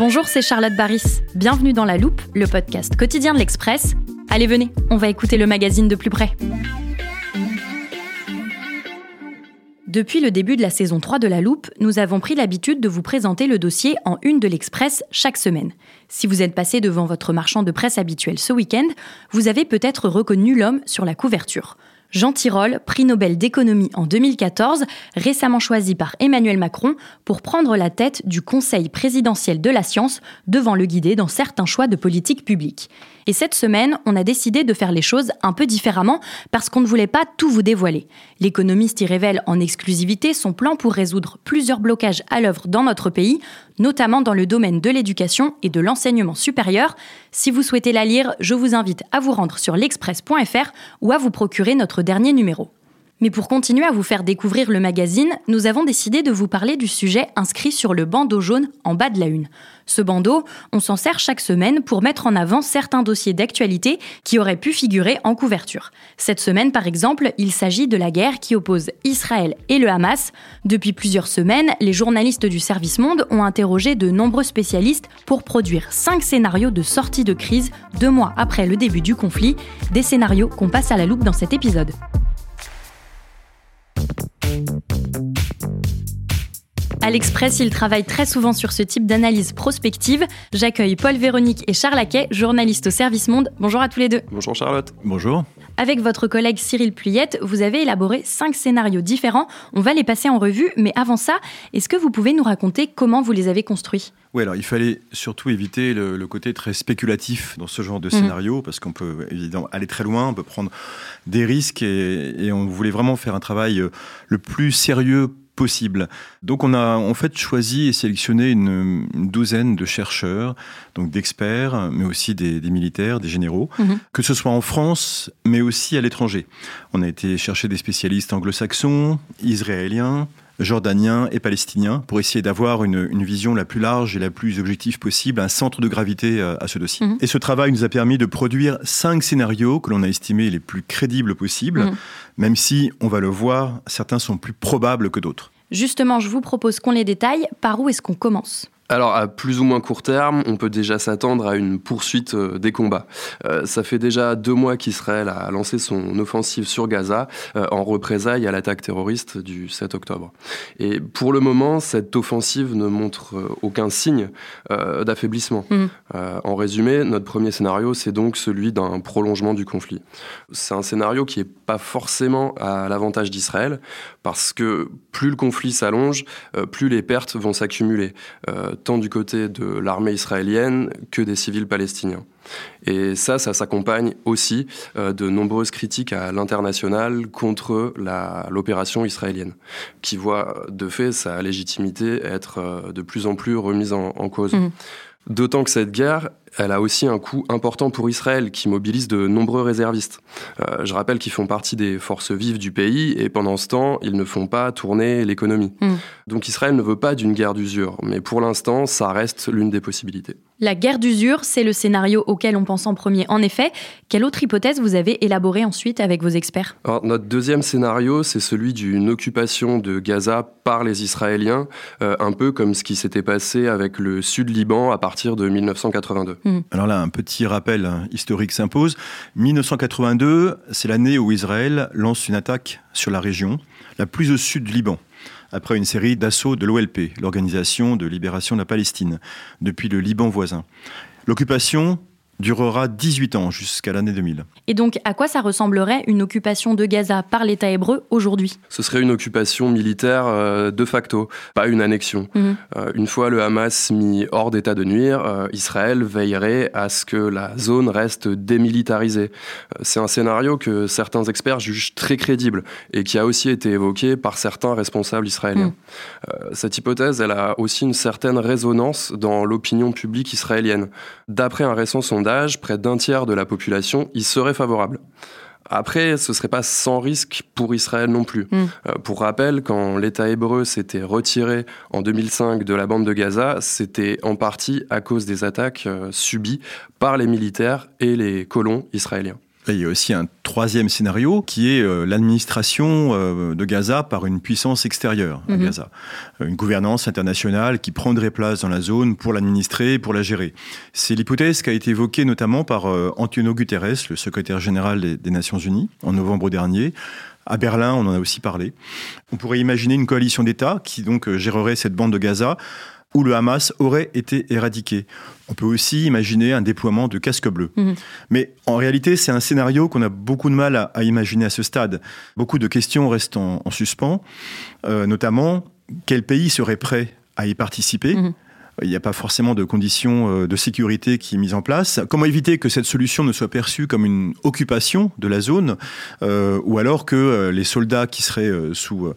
Bonjour, c'est Charlotte Baris. Bienvenue dans La Loupe, le podcast quotidien de l'Express. Allez, venez, on va écouter le magazine de plus près. Depuis le début de la saison 3 de La Loupe, nous avons pris l'habitude de vous présenter le dossier en une de l'Express chaque semaine. Si vous êtes passé devant votre marchand de presse habituel ce week-end, vous avez peut-être reconnu l'homme sur la couverture. Jean Tirole, prix Nobel d'économie en 2014, récemment choisi par Emmanuel Macron pour prendre la tête du Conseil présidentiel de la science devant le guider dans certains choix de politique publique. Et cette semaine, on a décidé de faire les choses un peu différemment parce qu'on ne voulait pas tout vous dévoiler. L'économiste y révèle en exclusivité son plan pour résoudre plusieurs blocages à l'œuvre dans notre pays, notamment dans le domaine de l'éducation et de l'enseignement supérieur. Si vous souhaitez la lire, je vous invite à vous rendre sur l'express.fr ou à vous procurer notre dernier numéro. Mais pour continuer à vous faire découvrir le magazine, nous avons décidé de vous parler du sujet inscrit sur le bandeau jaune en bas de la une. Ce bandeau, on s'en sert chaque semaine pour mettre en avant certains dossiers d'actualité qui auraient pu figurer en couverture. Cette semaine, par exemple, il s'agit de la guerre qui oppose Israël et le Hamas. Depuis plusieurs semaines, les journalistes du Service Monde ont interrogé de nombreux spécialistes pour produire cinq scénarios de sortie de crise deux mois après le début du conflit, des scénarios qu'on passe à la loupe dans cet épisode. À l'Express, ils travaillent très souvent sur ce type d'analyse prospective. J'accueille Paul Véronique et Charles Laquet, journalistes au Service Monde. Bonjour à tous les deux. Bonjour Charlotte. Bonjour. Avec votre collègue Cyril Pluyette, vous avez élaboré cinq scénarios différents. On va les passer en revue, mais avant ça, est-ce que vous pouvez nous raconter comment vous les avez construits? Oui, alors il fallait surtout éviter le, côté très spéculatif dans ce genre de mhm. scénario, parce qu'on peut évidemment aller très loin, on peut prendre des risques, et, et on voulait vraiment faire un travail euh, le plus sérieux possible. Donc on a en fait choisi et sélectionné une, douzaine de chercheurs, donc d'experts, mais aussi des, militaires, des généraux, mhm. que ce soit en France, mais aussi à l'étranger. On a été chercher des spécialistes anglo-saxons, israéliens, jordaniens et palestiniens pour essayer d'avoir une, vision la plus large et la plus objective possible, un centre de gravité euh, à ce dossier. Mhm. Et ce travail nous a permis de produire cinq scénarios que l'on a estimés les plus crédibles possibles, mhm. même si, on va le voir, certains sont plus probables que d'autres. Justement, je vous propose qu'on les détaille. Par où est-ce qu'on commence? Alors, à plus ou moins court terme, on peut déjà s'attendre à une poursuite euh, des combats. Euh, ça fait déjà deux mois qu'Israël a lancé son offensive sur Gaza euh, en représailles à l'attaque terroriste du 7 octobre. Et pour le moment, cette offensive ne montre aucun signe d'affaiblissement. Mmh. en résumé, notre premier scénario, c'est donc celui d'un prolongement du conflit. C'est un scénario qui n'est pas forcément à l'avantage d'Israël, parce que plus le conflit s'allonge, plus les pertes vont s'accumuler tant du côté de l'armée israélienne que des civils palestiniens. Et ça, ça s'accompagne aussi euh, de nombreuses critiques à l'international contre l'opération israélienne, qui voit de fait sa légitimité être euh, de plus en plus remise en, cause. Mmh. D'autant que cette guerre, elle a aussi un coût important pour Israël, qui mobilise de nombreux réservistes. Euh, je rappelle qu'ils font partie des forces vives du pays, et pendant ce temps, ils ne font pas tourner l'économie. Hmm. Donc Israël ne veut pas d'une guerre d'usure, mais pour l'instant, ça reste l'une des possibilités. La guerre d'usure, c'est le scénario auquel on pense en premier. En effet, quelle autre hypothèse vous avez élaborée ensuite avec vos experts? Notre deuxième scénario, c'est celui d'une occupation de Gaza par les Israéliens, euh, un peu comme ce qui s'était passé avec le sud Liban à partir de 1982. Hmm. Alors là, un petit rappel historique s'impose. 1982, c'est l'année où Israël lance une attaque sur la région, la plus au sud du Liban après une série d'assauts de l'OLP, l'Organisation de libération de la Palestine, depuis le Liban voisin. L'occupation durera 18 ans jusqu'à l'année 2000. Et donc, à quoi ça ressemblerait une occupation de Gaza par l'État hébreu aujourd'hui? Ce serait une occupation militaire euh, de facto, pas une annexion. Mhm. Euh, une fois le Hamas mis hors d'état de nuire, euh, Israël veillerait à ce que la zone reste démilitarisée. C'est un scénario que certains experts jugent très crédible et qui a aussi été évoqué par certains responsables israéliens. Mhm. cette hypothèse, elle a aussi une certaine résonance dans l'opinion publique israélienne. D'après un récent sondage, près d'un tiers de la population y serait favorable. Après, ce serait pas sans risque pour Israël non plus. Hmm. Euh, pour rappel, quand l'État hébreu s'était retiré en 2005 de la bande de Gaza, c'était en partie à cause des attaques euh, subies par les militaires et les colons israéliens. Il y a aussi un troisième scénario qui est euh, l'administration euh, de Gaza par une puissance extérieure à mhm. Gaza. Euh, une gouvernance internationale qui prendrait place dans la zone pour l'administrer, pour la gérer. C'est l'hypothèse qui a été évoquée notamment par Antonio Guterres, le secrétaire général des, Nations Unies, en novembre dernier. À Berlin, on en a aussi parlé. On pourrait imaginer une coalition d'États qui donc gérerait cette bande de Gaza où le Hamas aurait été éradiqué. On peut aussi imaginer un déploiement de casques bleus. Mhm. Mais en réalité, c'est un scénario qu'on a beaucoup de mal à, imaginer à ce stade. Beaucoup de questions restent en, suspens, euh, notamment quel pays serait prêt à y participer mhm il n'y a pas forcément de conditions euh, de sécurité qui est mise en place. Comment éviter que cette solution ne soit perçue comme une occupation de la zone, euh, ou alors que euh, les soldats qui seraient sous,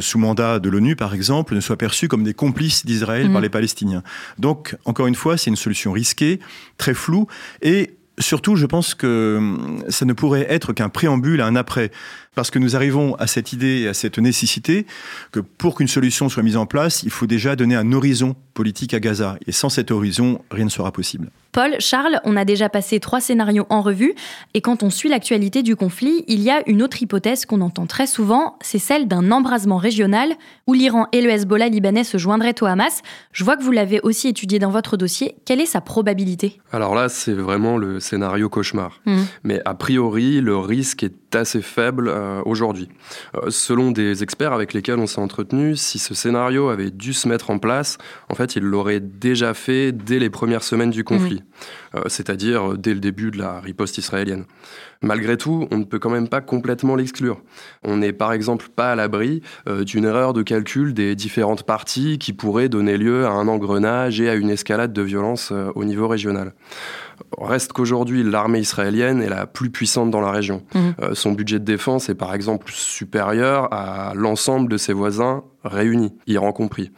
sous mandat de l'ONU, par exemple, ne soient perçus comme des complices d'Israël par mmh. les Palestiniens? Donc, encore une fois, c'est une solution risquée, très floue, et surtout, je pense que hum, ça ne pourrait être qu'un préambule à un après parce que nous arrivons à cette idée et à cette nécessité que pour qu'une solution soit mise en place, il faut déjà donner un horizon politique à Gaza. Et sans cet horizon, rien ne sera possible. Paul, Charles, on a déjà passé trois scénarios en revue, et quand on suit l'actualité du conflit, il y a une autre hypothèse qu'on entend très souvent, c'est celle d'un embrasement régional où l'Iran et le Hezbollah libanais se joindraient au Hamas. Je vois que vous l'avez aussi étudié dans votre dossier. Quelle est sa probabilité? Alors là, c'est vraiment le scénario cauchemar. Mmh. Mais a priori, le risque est assez faible. Euh, aujourd'hui. Euh, selon des experts avec lesquels on s'est entretenu, si ce scénario avait dû se mettre en place, en fait, il l'aurait déjà fait dès les premières semaines du conflit, mhm. euh, c'est-à-dire dès le début de la riposte israélienne. Malgré tout, on ne peut quand même pas complètement l'exclure. On n'est par exemple pas à l'abri d'une erreur de calcul des différentes parties qui pourrait donner lieu à un engrenage et à une escalade de violence au niveau régional. Reste qu'aujourd'hui, l'armée israélienne est la plus puissante dans la région. Mhm. Euh, son budget de défense est par exemple supérieur à l'ensemble de ses voisins réunis, Iran compris.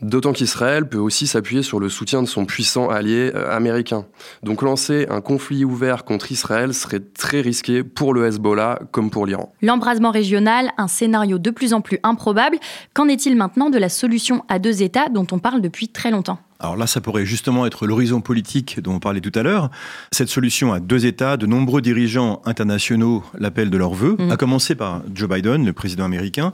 D'autant qu'Israël peut aussi s'appuyer sur le soutien de son puissant allié euh, américain. Donc lancer un conflit ouvert contre Israël serait très risqué pour le Hezbollah comme pour l'Iran. L'embrasement régional, un scénario de plus en plus improbable. Qu'en est-il maintenant de la solution à deux États dont on parle depuis très longtemps? Alors là, ça pourrait justement être l'horizon politique dont on parlait tout à l'heure. Cette solution à deux États, de nombreux dirigeants internationaux l'appellent de leur vœu, mmh. à commencer par Joe Biden, le président américain,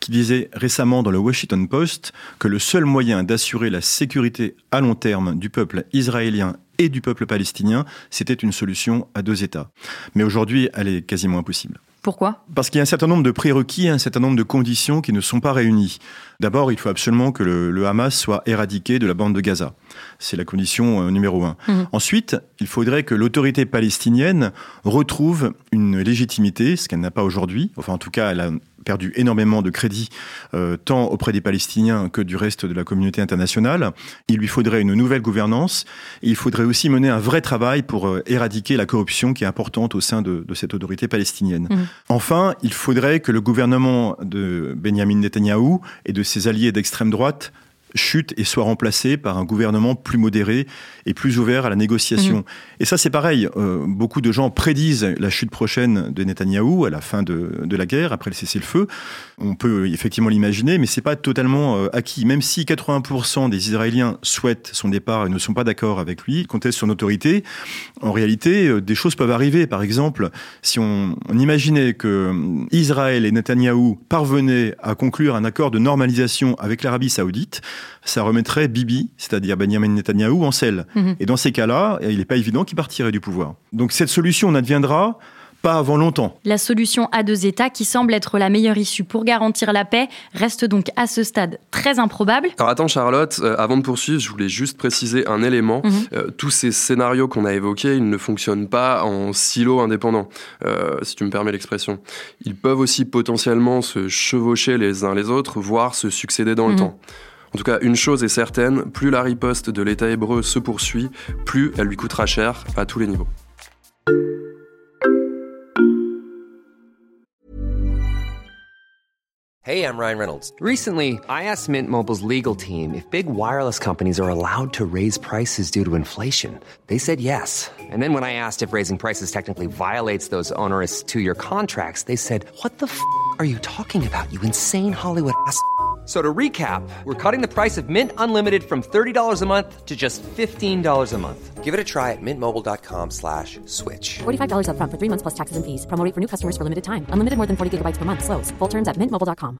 qui disait récemment dans le Washington Post que le seul moyen d'assurer la sécurité à long terme du peuple israélien et du peuple palestinien, c'était une solution à deux États. Mais aujourd'hui, elle est quasiment impossible. Pourquoi? Parce qu'il y a un certain nombre de prérequis, un certain nombre de conditions qui ne sont pas réunies. D'abord, il faut absolument que le, Hamas soit éradiqué de la bande de Gaza. C'est la condition euh, numéro un. Mmh. Ensuite, il faudrait que l'autorité palestinienne retrouve une légitimité, ce qu'elle n'a pas aujourd'hui. Enfin, en tout cas, elle a perdu énormément de crédit, euh, tant auprès des Palestiniens que du reste de la communauté internationale. Il lui faudrait une nouvelle gouvernance. il faudrait aussi mener un vrai travail pour euh, éradiquer la corruption qui est importante au sein de, cette autorité palestinienne. Mmh. Enfin, il faudrait que le gouvernement de Benjamin Netanyahou et de ses alliés d'extrême droite chute et soit remplacé par un gouvernement plus modéré et plus ouvert à la négociation. Mhm. Et ça, c'est pareil. Euh, beaucoup de gens prédisent la chute prochaine de Netanyahou à la fin de, de la guerre, après le cessez-le-feu. On peut effectivement l'imaginer, mais c'est pas totalement euh, acquis. Même si 80% des Israéliens souhaitent son départ et ne sont pas d'accord avec lui, contestent son autorité, en réalité, euh, des choses peuvent arriver. Par exemple, si on, on imaginait que Israël et Netanyahou parvenaient à conclure un accord de normalisation avec l'Arabie saoudite, ça remettrait Bibi, c'est-à-dire Benjamin Netanyahou, en selle. Mhm. Et dans ces cas-là, il n'est pas évident qu'il partirait du pouvoir. Donc cette solution n'adviendra pas avant longtemps. La solution à deux États, qui semble être la meilleure issue pour garantir la paix, reste donc à ce stade très improbable. Alors attends Charlotte, euh, avant de poursuivre, je voulais juste préciser un élément. Mhm. Euh, tous ces scénarios qu'on a évoqués, ils ne fonctionnent pas en silo indépendant, euh, si tu me permets l'expression. Ils peuvent aussi potentiellement se chevaucher les uns les autres, voire se succéder dans le Mhm. temps. En tout cas, une chose est certaine, plus la riposte de l'État hébreu se poursuit, plus elle lui coûtera cher à tous les niveaux. Hey, I'm Ryan Reynolds. Recently, I asked Mint Mobile's legal team if big wireless companies are allowed to raise prices due to inflation. They said yes. And then when I asked if raising prices technically violates those onerous two year contracts, they said, What the f are you talking about, you insane Hollywood ass? So to recap, we're cutting the price of Mint Unlimited from $30 a month to just $15 a month. Give it a try at mintmobile.com slash switch. $45 upfront for three months plus taxes and fees. Promo rate for new customers for limited time. Unlimited more than 40 gigabytes per month. Slows. Full terms at mintmobile.com.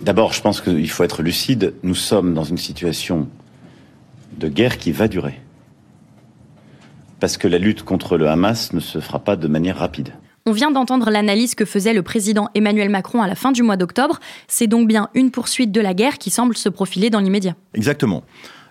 D'abord, je pense qu'il faut être lucide. Nous sommes dans une situation de guerre qui va durer. Parce que la lutte contre le Hamas ne se fera pas de manière rapide. On vient d'entendre l'analyse que faisait le président Emmanuel Macron à la fin du mois d'octobre. C'est donc bien une poursuite de la guerre qui semble se profiler dans l'immédiat. Exactement.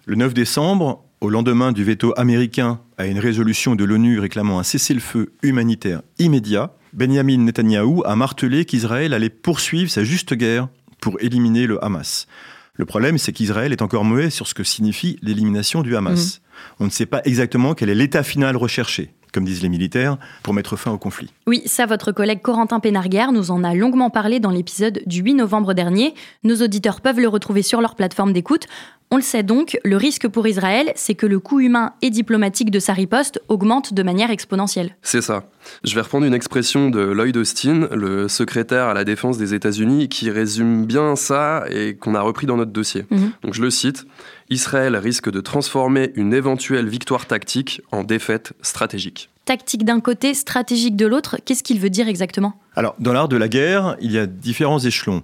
Le 9 décembre, au lendemain du veto américain à une résolution de l'ONU réclamant un cessez-le-feu humanitaire immédiat, Benjamin Netanyahou a martelé qu'Israël allait poursuivre sa juste guerre pour éliminer le Hamas. Le problème, c'est qu'Israël est encore muet sur ce que signifie l'élimination du Hamas. On ne sait pas exactement quel est l'état final recherché, comme disent les militaires, pour mettre fin au conflit. Oui, ça, votre collègue Corentin Pénarguer nous en a longuement parlé dans l'épisode du 8 novembre dernier. Nos auditeurs peuvent le retrouver sur leur plateforme d'écoute. On le sait donc, le risque pour Israël, c'est que le coût humain et diplomatique de sa riposte augmente de manière exponentielle. C'est ça. Je vais reprendre une expression de Lloyd Austin, le secrétaire à la défense des États-Unis, qui résume bien ça et qu'on a repris dans notre dossier. Mhm. Donc je le cite Israël risque de transformer une éventuelle victoire tactique en défaite stratégique. Tactique d'un côté, stratégique de l'autre, qu'est-ce qu'il veut dire exactement? Alors, dans l'art de la guerre, il y a différents échelons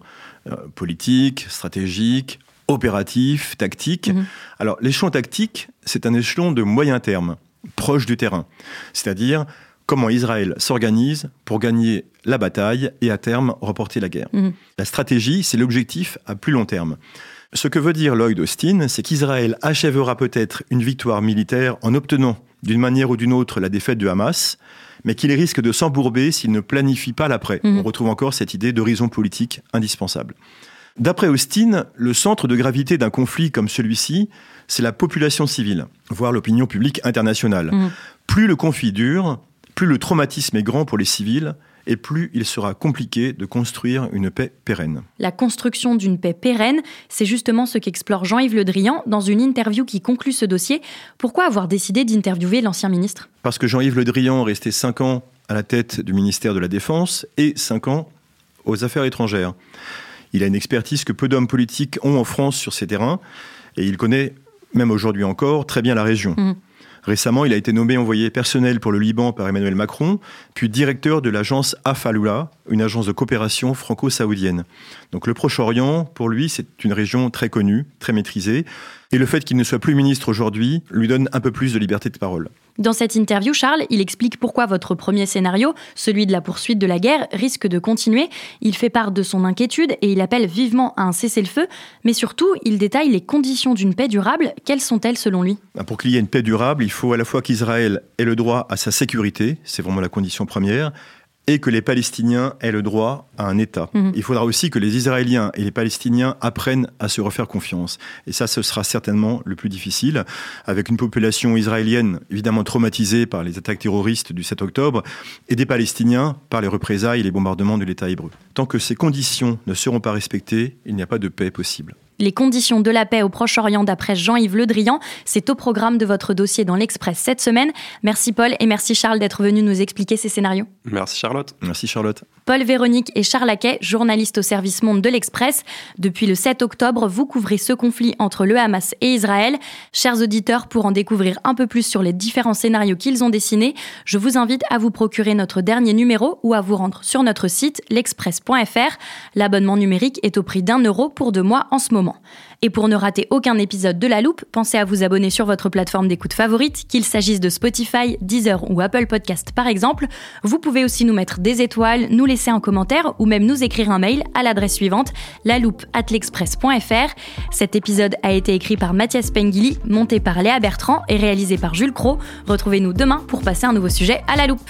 euh, politique, stratégique, opératif, tactique. Mhm. Alors, l'échelon tactique, c'est un échelon de moyen terme, proche du terrain. C'est-à-dire comment Israël s'organise pour gagner la bataille et à terme remporter la guerre. Mhm. La stratégie, c'est l'objectif à plus long terme. Ce que veut dire Lloyd Austin, c'est qu'Israël achèvera peut-être une victoire militaire en obtenant d'une manière ou d'une autre la défaite du Hamas, mais qu'il risque de s'embourber s'il ne planifie pas l'après. Mhm. On retrouve encore cette idée d'horizon politique indispensable. D'après Austin, le centre de gravité d'un conflit comme celui-ci, c'est la population civile, voire l'opinion publique internationale. Mhm. Plus le conflit dure, plus le traumatisme est grand pour les civils, et plus il sera compliqué de construire une paix pérenne. La construction d'une paix pérenne, c'est justement ce qu'explore Jean-Yves Le Drian dans une interview qui conclut ce dossier. Pourquoi avoir décidé d'interviewer l'ancien ministre? Parce que Jean-Yves Le Drian est resté 5 ans à la tête du ministère de la Défense et 5 ans aux affaires étrangères. Il a une expertise que peu d'hommes politiques ont en France sur ces terrains et il connaît, même aujourd'hui encore, très bien la région. Mhm. Récemment, il a été nommé envoyé personnel pour le Liban par Emmanuel Macron, puis directeur de l'agence Afaloula, une agence de coopération franco-saoudienne. Donc le Proche-Orient, pour lui, c'est une région très connue, très maîtrisée, et le fait qu'il ne soit plus ministre aujourd'hui lui donne un peu plus de liberté de parole. Dans cette interview, Charles, il explique pourquoi votre premier scénario, celui de la poursuite de la guerre, risque de continuer. Il fait part de son inquiétude et il appelle vivement à un cessez-le-feu, mais surtout, il détaille les conditions d'une paix durable. Quelles sont-elles selon lui? Ben, Pour qu'il y ait une paix durable, il faut à la fois qu'Israël ait le droit à sa sécurité, c'est vraiment la condition première, et que les Palestiniens aient le droit à un État. Mhm. Il faudra aussi que les Israéliens et les Palestiniens apprennent à se refaire confiance. Et ça, ce sera certainement le plus difficile, avec une population israélienne évidemment traumatisée par les attaques terroristes du 7 octobre, et des Palestiniens par les représailles et les bombardements de l'État hébreu. Tant que ces conditions ne seront pas respectées, il n'y a pas de paix possible. Les conditions de la paix au Proche-Orient d'après Jean-Yves Le Drian, c'est au programme de votre dossier dans l'Express cette semaine. Merci Paul et merci Charles d'être venus nous expliquer ces scénarios. Merci Charlotte. Merci Charlotte. Paul Véronique et Charles Laquet, journalistes au service monde de l'Express. Depuis le 7 octobre, vous couvrez ce conflit entre le Hamas et Israël. Chers auditeurs, pour en découvrir un peu plus sur les différents scénarios qu'ils ont dessinés, je vous invite à vous procurer notre dernier numéro ou à vous rendre sur notre site l'express.fr. L'abonnement numérique est au prix d'un euro pour deux mois en ce moment. Et pour ne rater aucun épisode de La Loupe, pensez à vous abonner sur votre plateforme d'écoute favorite, qu'il s'agisse de Spotify, Deezer ou Apple Podcast par exemple. Vous pouvez aussi nous mettre des étoiles, nous laisser un commentaire ou même nous écrire un mail à l'adresse suivante laloupe@l'express.fr. Cet épisode a été écrit par Mathias Pengili, monté par Léa Bertrand et réalisé par Jules Cro. Retrouvez-nous demain pour passer un nouveau sujet à la loupe.